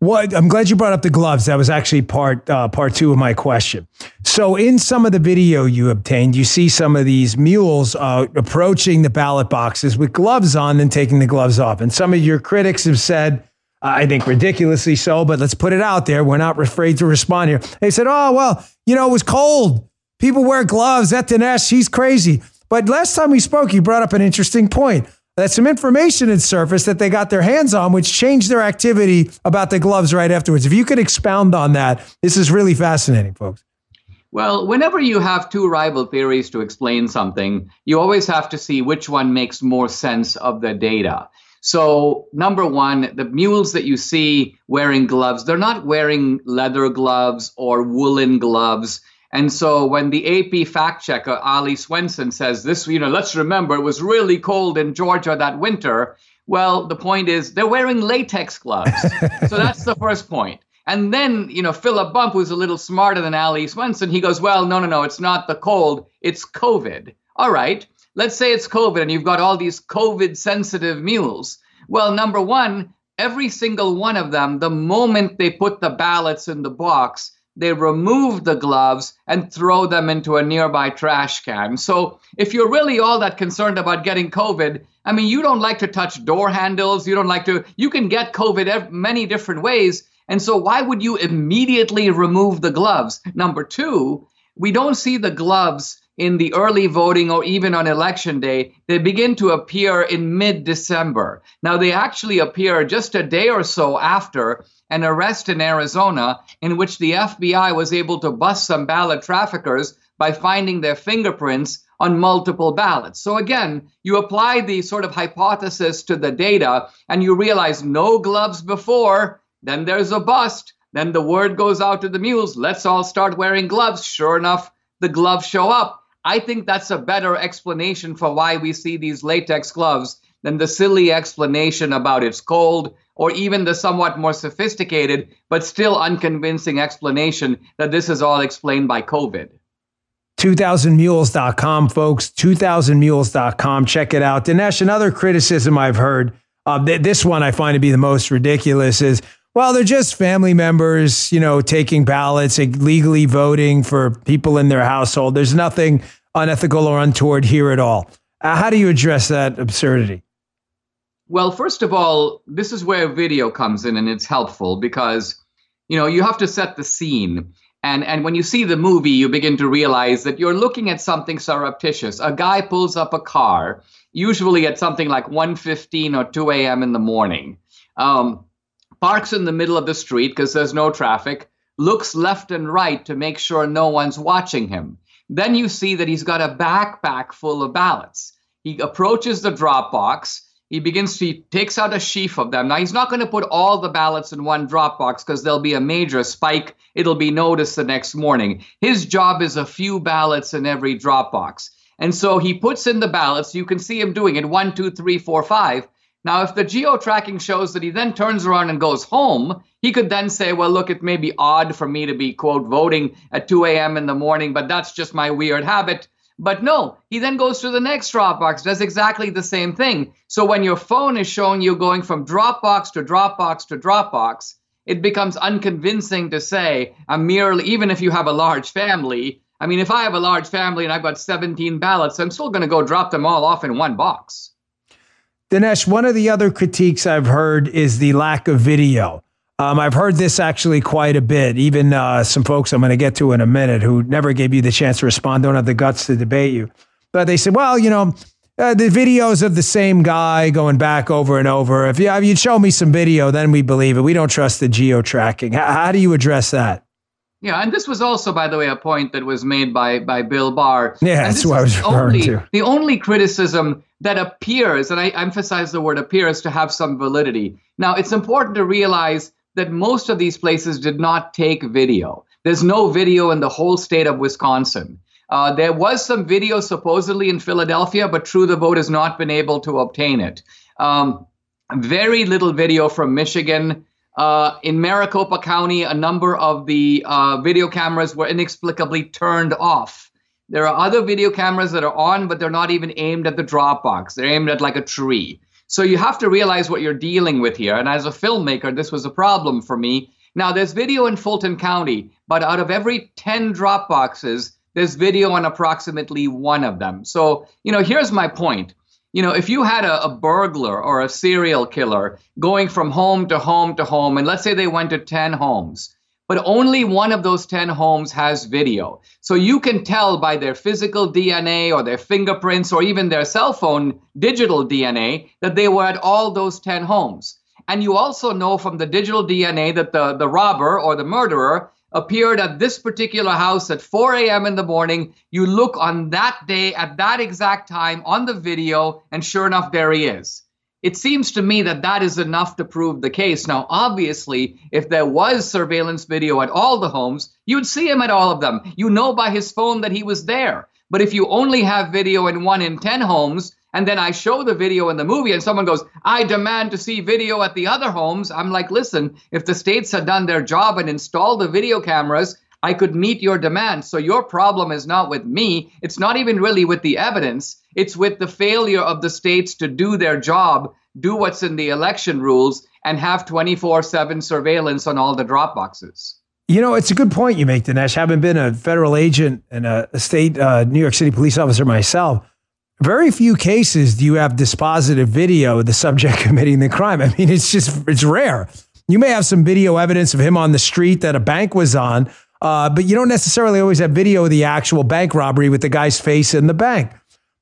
What I'm glad you brought up the gloves. That was actually part uh, part two of my question. So, in some of the video you obtained, you see some of these mules uh, approaching the ballot boxes with gloves on and taking the gloves off. And some of your critics have said, I think ridiculously so, but let's put it out there. We're not afraid to respond here. They said, "Oh well, you know, it was cold. People wear gloves. That Dinesh, he's crazy." But last time we spoke, you brought up an interesting point that some information had surfaced that they got their hands on, which changed their activity about the gloves right afterwards. If you could expound on that, this is really fascinating, folks. Well, whenever you have two rival theories to explain something, you always have to see which one makes more sense of the data. So, number one, the mules that you see wearing gloves, they're not wearing leather gloves or woolen gloves. And so when the AP fact checker, Ali Swenson, says this, you know, let's remember it was really cold in Georgia that winter. Well, the point is they're wearing latex gloves. so that's the first point. And then, you know, Philip Bump, who's a little smarter than Ali Swenson, he goes, well, no, no, no, it's not the cold, it's COVID. All right, let's say it's COVID and you've got all these COVID sensitive mules. Well, number one, every single one of them, the moment they put the ballots in the box, they remove the gloves and throw them into a nearby trash can. So if you're really all that concerned about getting COVID, I mean, you don't like to touch door handles. You don't like to, you can get COVID many different ways. And so why would you immediately remove the gloves? Number two, we don't see the gloves in the early voting or even on election day, they begin to appear in mid December. Now, they actually appear just a day or so after an arrest in Arizona in which the FBI was able to bust some ballot traffickers by finding their fingerprints on multiple ballots. So again, you apply the sort of hypothesis to the data and you realize no gloves before, then there's a bust. Then the word goes out to the mules, let's all start wearing gloves. Sure enough, the gloves show up. I think that's a better explanation for why we see these latex gloves than the silly explanation about it's cold or even the somewhat more sophisticated but still unconvincing explanation that this is all explained by COVID. 2000mules.com, folks. 2000mules.com. Check it out. Dinesh, another criticism I've heard, uh, th- this one I find to be the most ridiculous is, well, they're just family members, you know, taking ballots, legally voting for people in their household. There's nothing unethical or untoward here at all. Uh, how do you address that absurdity? Well, first of all, this is where video comes in and it's helpful because you know, you have to set the scene. And and when you see the movie, you begin to realize that you're looking at something surreptitious. A guy pulls up a car, usually at something like 1:15 or 2 a.m. in the morning. Um, parks in the middle of the street because there's no traffic, looks left and right to make sure no one's watching him. Then you see that he's got a backpack full of ballots. He approaches the drop box. He begins to he takes out a sheaf of them. Now he's not going to put all the ballots in one drop box because there'll be a major spike. It'll be noticed the next morning. His job is a few ballots in every drop box. And so he puts in the ballots. You can see him doing it one, two, three, four, five. Now, if the geo tracking shows that he then turns around and goes home, he could then say, well, look, it may be odd for me to be, quote, voting at 2 a.m. in the morning, but that's just my weird habit. But no, he then goes to the next Dropbox, does exactly the same thing. So when your phone is showing you going from Dropbox to Dropbox to Dropbox, it becomes unconvincing to say, I'm merely, even if you have a large family, I mean, if I have a large family and I've got 17 ballots, I'm still going to go drop them all off in one box. Dinesh, one of the other critiques I've heard is the lack of video. Um, I've heard this actually quite a bit. Even uh, some folks I'm going to get to in a minute who never gave you the chance to respond, don't have the guts to debate you. But they said, well, you know, uh, the videos of the same guy going back over and over. If you, if you'd show me some video, then we believe it. We don't trust the geo tracking. How, how do you address that? Yeah, and this was also, by the way, a point that was made by by Bill Barr. Yeah, that's what I was referring only, to. The only criticism that appears, and I emphasize the word appears to have some validity. Now, it's important to realize that most of these places did not take video. There's no video in the whole state of Wisconsin. Uh, there was some video supposedly in Philadelphia, but True the Vote has not been able to obtain it. Um, very little video from Michigan. Uh, in Maricopa County, a number of the uh, video cameras were inexplicably turned off. There are other video cameras that are on, but they're not even aimed at the Dropbox. They're aimed at like a tree. So you have to realize what you're dealing with here. And as a filmmaker, this was a problem for me. Now, there's video in Fulton County, but out of every 10 Dropboxes, there's video on approximately one of them. So, you know, here's my point you know, if you had a, a, burglar or a serial killer going from home to home to home, and let's say they went to 10 homes, but only one of those 10 homes has video. So you can tell by their physical DNA or their fingerprints or even their cell phone digital DNA that they were at all those 10 homes. And you also know from the digital DNA that the, the robber or the murderer appeared at this particular house at 4 a.m. in the morning. You look on that day at that exact time on the video, and sure enough, there he is. It seems to me that that is enough to prove the case. Now, obviously, if there was surveillance video at all the homes, you'd see him at all of them. You know by his phone that he was there. But if you only have video in one in 10 homes, and then I show the video in the movie, and someone goes, I demand to see video at the other homes. I'm like, listen, if the states had done their job and installed the video cameras, I could meet your demand. So your problem is not with me. It's not even really with the evidence. It's with the failure of the states to do their job, do what's in the election rules, and have 24 7 surveillance on all the drop boxes. You know, it's a good point you make, Dinesh. Having been a federal agent and a, state uh, New York City police officer myself, very few cases do you have dispositive video of the subject committing the crime. I mean, it's just, it's rare. You may have some video evidence of him on the street that a bank was on, uh, but you don't necessarily always have video of the actual bank robbery with the guy's face in the bank.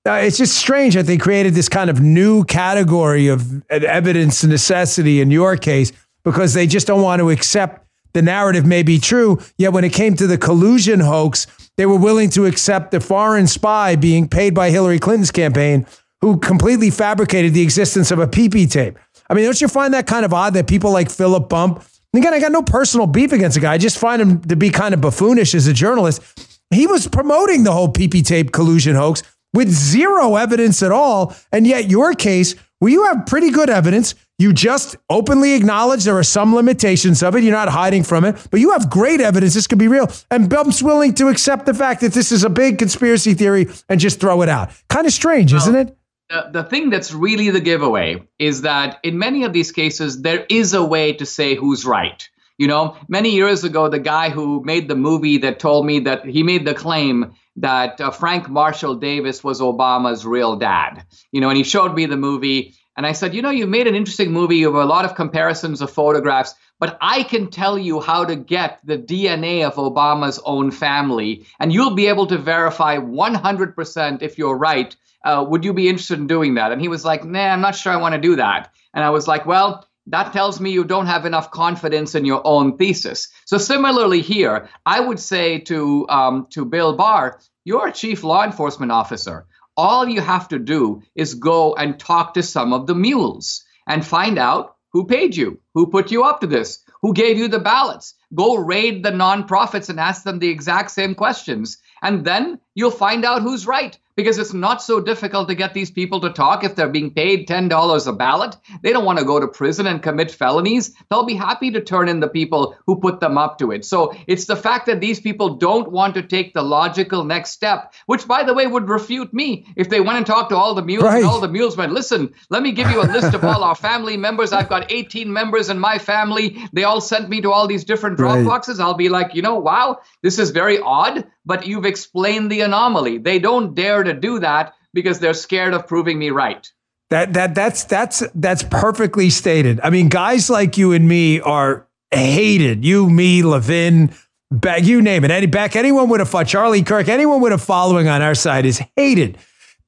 Uh, it's just strange that they created this kind of new category of evidence necessity in your case because they just don't want to accept the narrative may be true. Yet when it came to the collusion hoax, they were willing to accept the foreign spy being paid by Hillary Clinton's campaign who completely fabricated the existence of a PP tape. I mean, don't you find that kind of odd that people like Philip Bump, again, I got no personal beef against the guy. I just find him to be kind of buffoonish as a journalist. He was promoting the whole PP tape collusion hoax with zero evidence at all. And yet, your case, where you have pretty good evidence, you just openly acknowledge there are some limitations of it. You're not hiding from it, but you have great evidence this could be real. And Bump's willing to accept the fact that this is a big conspiracy theory and just throw it out. Kind of strange, well, isn't it? The, the thing that's really the giveaway is that in many of these cases, there is a way to say who's right. You know, many years ago, the guy who made the movie that told me that he made the claim that uh, Frank Marshall Davis was Obama's real dad. You know, and he showed me the movie and I said, You know, you made an interesting movie. You have a lot of comparisons of photographs, but I can tell you how to get the DNA of Obama's own family, and you'll be able to verify 100% if you're right. Uh, would you be interested in doing that? And he was like, Nah, I'm not sure I want to do that. And I was like, Well, that tells me you don't have enough confidence in your own thesis. So similarly here, I would say to um, to Bill Barr, you're a chief law enforcement officer. All you have to do is go and talk to some of the mules and find out who paid you, who put you up to this, who gave you the ballots. Go raid the nonprofits and ask them the exact same questions. And then you'll find out who's right because it's not so difficult to get these people to talk if they're being paid $10 a ballot. They don't want to go to prison and commit felonies. They'll be happy to turn in the people who put them up to it. So it's the fact that these people don't want to take the logical next step, which, by the way, would refute me if they went and talked to all the mules right. and all the mules went, listen, let me give you a list of all our family members. I've got 18 members in my family. They all sent me to all these different drop right. boxes. I'll be like, you know, wow, this is very odd, but you've explained the anomaly. They don't dare to do that because they're scared of proving me right. That that that's that's that's perfectly stated. I mean, guys like you and me are hated. You, me, Levin, Beck, you name it. Any Beck, anyone with a Charlie Kirk, anyone with a following on our side is hated.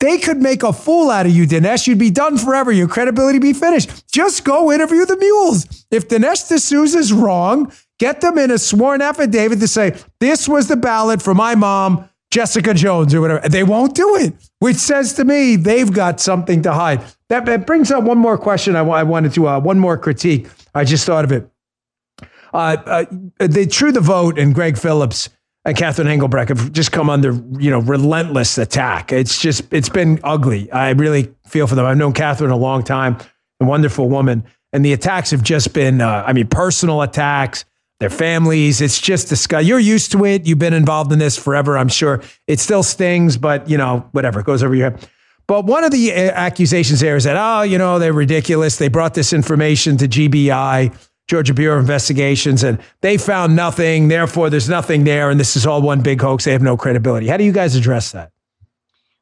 They could make a fool out of you, Dinesh. You'd be done forever. Your credibility be finished. Just go interview the mules. If Dinesh D'Souza's wrong, get them in a sworn affidavit to say, this was the ballot for my mom Jessica Jones or whatever. They won't do it, which says to me they've got something to hide. That, that brings up one more question. I, I wanted to, uh, one more critique. I just thought of it. Uh, uh, the True the Vote and Greg Phillips and Catherine Engelbrecht have just come under, you know, relentless attack. It's just, it's been ugly. I really feel for them. I've known Catherine a long time, a wonderful woman. And the attacks have just been, uh, I mean, personal attacks, their families. It's just disgusting. You're used to it. You've been involved in this forever, I'm sure. It still stings, but you know, whatever, it goes over your head. But one of the uh, accusations there is that, oh, you know, they're ridiculous. They brought this information to GBI, Georgia Bureau of Investigations, and they found nothing. Therefore, there's nothing there. And this is all one big hoax. They have no credibility. How do you guys address that?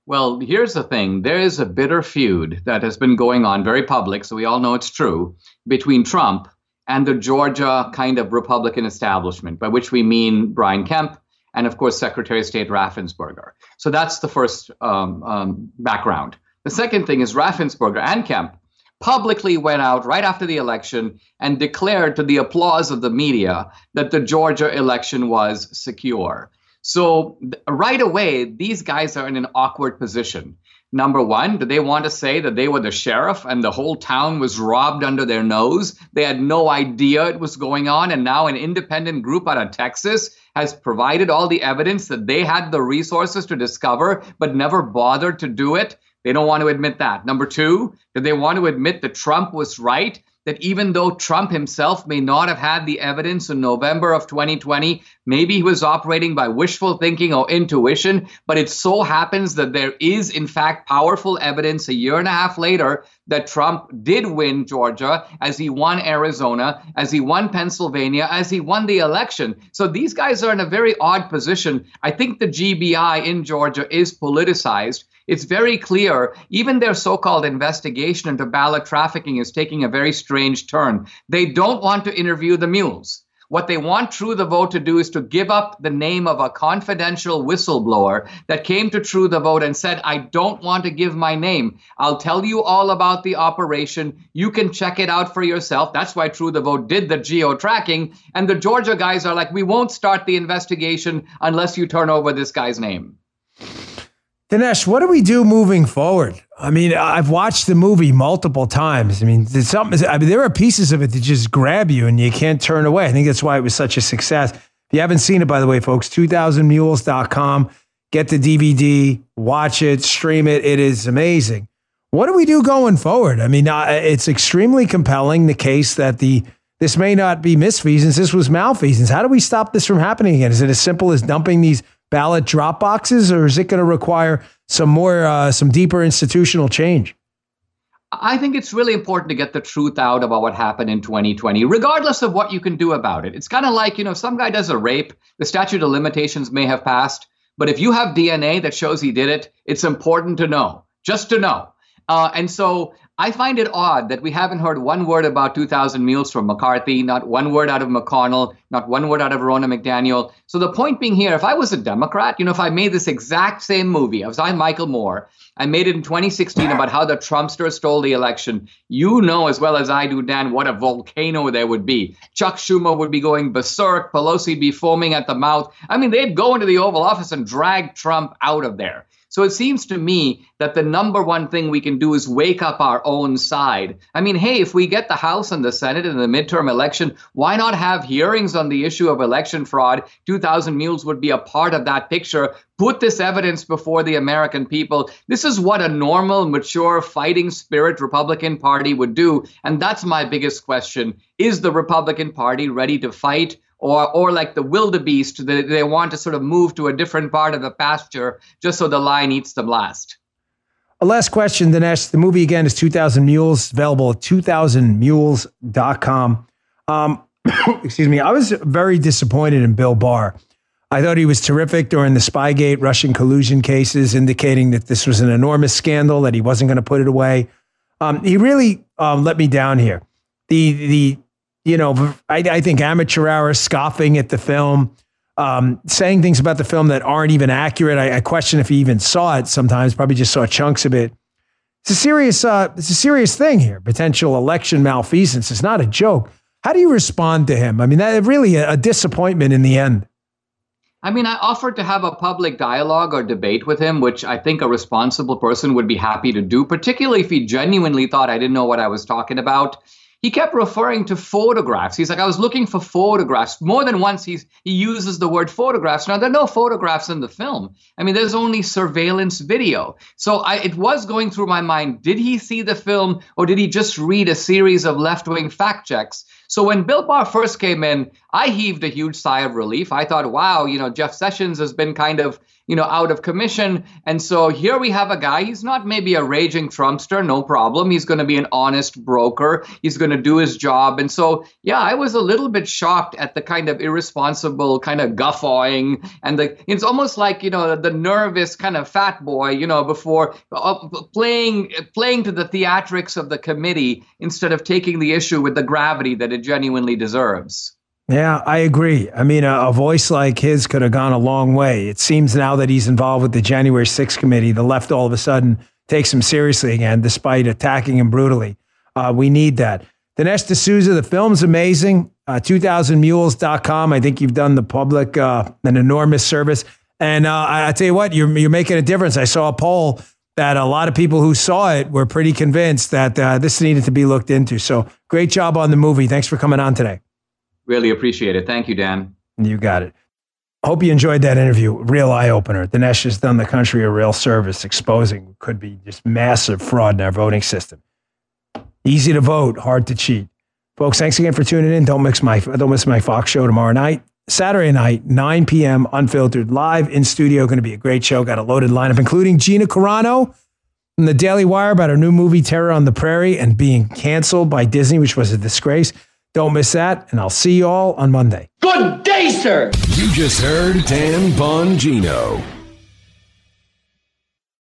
Well, here's the thing there is a bitter feud that has been going on, very public, so we all know it's true, between Trump and the Georgia kind of Republican establishment, by which we mean Brian Kemp and, of course, Secretary of State Raffensperger. So that's the first um, um, background. The second thing is Raffensperger and Kemp publicly went out right after the election and declared to the applause of the media that the Georgia election was secure. So right away, these guys are in an awkward position Number one, do they want to say that they were the sheriff and the whole town was robbed under their nose? They had no idea it was going on. And now an independent group out of Texas has provided all the evidence that they had the resources to discover, but never bothered to do it. They don't want to admit that. Number two, do they want to admit that Trump was right that even though Trump himself may not have had the evidence in November of 2020, maybe he was operating by wishful thinking or intuition, but it so happens that there is, in fact, powerful evidence a year and a half later that Trump did win Georgia, as he won Arizona, as he won Pennsylvania, as he won the election. So these guys are in a very odd position. I think the GBI in Georgia is politicized it's very clear, even their so called investigation into ballot trafficking is taking a very strange turn. They don't want to interview the mules. What they want True the Vote to do is to give up the name of a confidential whistleblower that came to True the Vote and said, I don't want to give my name. I'll tell you all about the operation. You can check it out for yourself. That's why True the Vote did the geo tracking. And the Georgia guys are like, we won't start the investigation unless you turn over this guy's name. Dinesh, what do we do moving forward? I mean, I've watched the movie multiple times. I mean, something. I mean, there are pieces of it that just grab you and you can't turn away. I think that's why it was such a success. If you haven't seen it, by the way, folks, 2000mules.com. Get the DVD, watch it, stream it. It is amazing. What do we do going forward? I mean, it's extremely compelling. The case that the this may not be misfeasance, this was malfeasance. How do we stop this from happening again? Is it as simple as dumping these ballot drop boxes, or is it going to require some more, uh, some deeper institutional change? I think it's really important to get the truth out about what happened in 2020, regardless of what you can do about it. It's kind of like, you know, some guy does a rape, the statute of limitations may have passed, but if you have DNA that shows he did it, it's important to know, just to know. Uh, and so I find it odd that we haven't heard one word about 2,000 Mules from McCarthy, not one word out of McConnell, not one word out of Ronna McDaniel. So the point being here, if I was a Democrat, you know, if I made this exact same movie, I was on Michael Moore, I made it in 2016 about how the Trumpster stole the election. You know as well as I do, Dan, what a volcano there would be. Chuck Schumer would be going berserk, Pelosi'd be foaming at the mouth. I mean, they'd go into the Oval Office and drag Trump out of there. So it seems to me that the number one thing we can do is wake up our own side. I mean, hey, if we get the House and the Senate in the midterm election, why not have hearings on the issue of election fraud? 2,000 Mules would be a part of that picture. Put this evidence before the American people. This is what a normal, mature, fighting spirit Republican Party would do. And that's my biggest question. Is the Republican Party ready to fight? Or or like the wildebeest, they, they want to sort of move to a different part of the pasture just so the lion eats them last. A last question, Dinesh. The movie again is 2000 Mules, available at 2000mules.com. Um, excuse me. I was very disappointed in Bill Barr. I thought he was terrific during the Spygate Russian collusion cases, indicating that this was an enormous scandal, that he wasn't going to put it away. Um, he really um, let me down here. The the you know, I, I think amateur hour scoffing at the film, um, saying things about the film that aren't even accurate. I, I, question if he even saw it. Sometimes probably just saw chunks of it. It's a serious, uh, it's a serious thing here. Potential election malfeasance. It's not a joke. How do you respond to him? I mean, that really a, a disappointment in the end. I mean, I offered to have a public dialogue or debate with him, which I think a responsible person would be happy to do, particularly if he genuinely thought I didn't know what I was talking about he kept referring to photographs. He's like, I was looking for photographs. More than once, he's, he uses the word photographs. Now, there are no photographs in the film. I mean, there's only surveillance video. So I, it was going through my mind did he see the film or did he just read a series of left wing fact checks? So when Bill Barr first came in, I heaved a huge sigh of relief. I thought, wow, you know, Jeff Sessions has been kind of you know, out of commission. And so here we have a guy, he's not maybe a raging Trumpster, no problem. He's going to be an honest broker. He's going to do his job. And so, yeah, I was a little bit shocked at the kind of irresponsible kind of guffawing. And the it's almost like, you know, the nervous kind of fat boy, you know, before uh, playing playing to the theatrics of the committee instead of taking the issue with the gravity that it genuinely deserves. Yeah, I agree. I mean, a, a, voice like his could have gone a long way. It seems now that he's involved with the January 6th committee, the left all of a sudden takes him seriously again, despite attacking him brutally. Uh, we need that. Dinesh D'Souza, the film's amazing. Uh, 2000mules.com. I think you've done the public uh, an enormous service. And uh, I, I tell you what, you're, you're making a difference. I saw a poll that a lot of people who saw it were pretty convinced that uh, this needed to be looked into. So great job on the movie. Thanks for coming on today. Really appreciate it. Thank you, Dan. You got it. Hope you enjoyed that interview. Real eye opener. Dinesh has done the country a real service, exposing could be just massive fraud in our voting system. Easy to vote, hard to cheat. Folks, thanks again for tuning in. Don't miss my don't miss my Fox show tomorrow night. Saturday night, 9 p.m., unfiltered, live in studio. Going to be a great show. Got a loaded lineup, including Gina Carano from the Daily Wire about her new movie, Terror on the Prairie, and being canceled by Disney, which was a disgrace. Don't miss that, and I'll see you all on Monday. Good day, sir. You just heard Dan Bongino.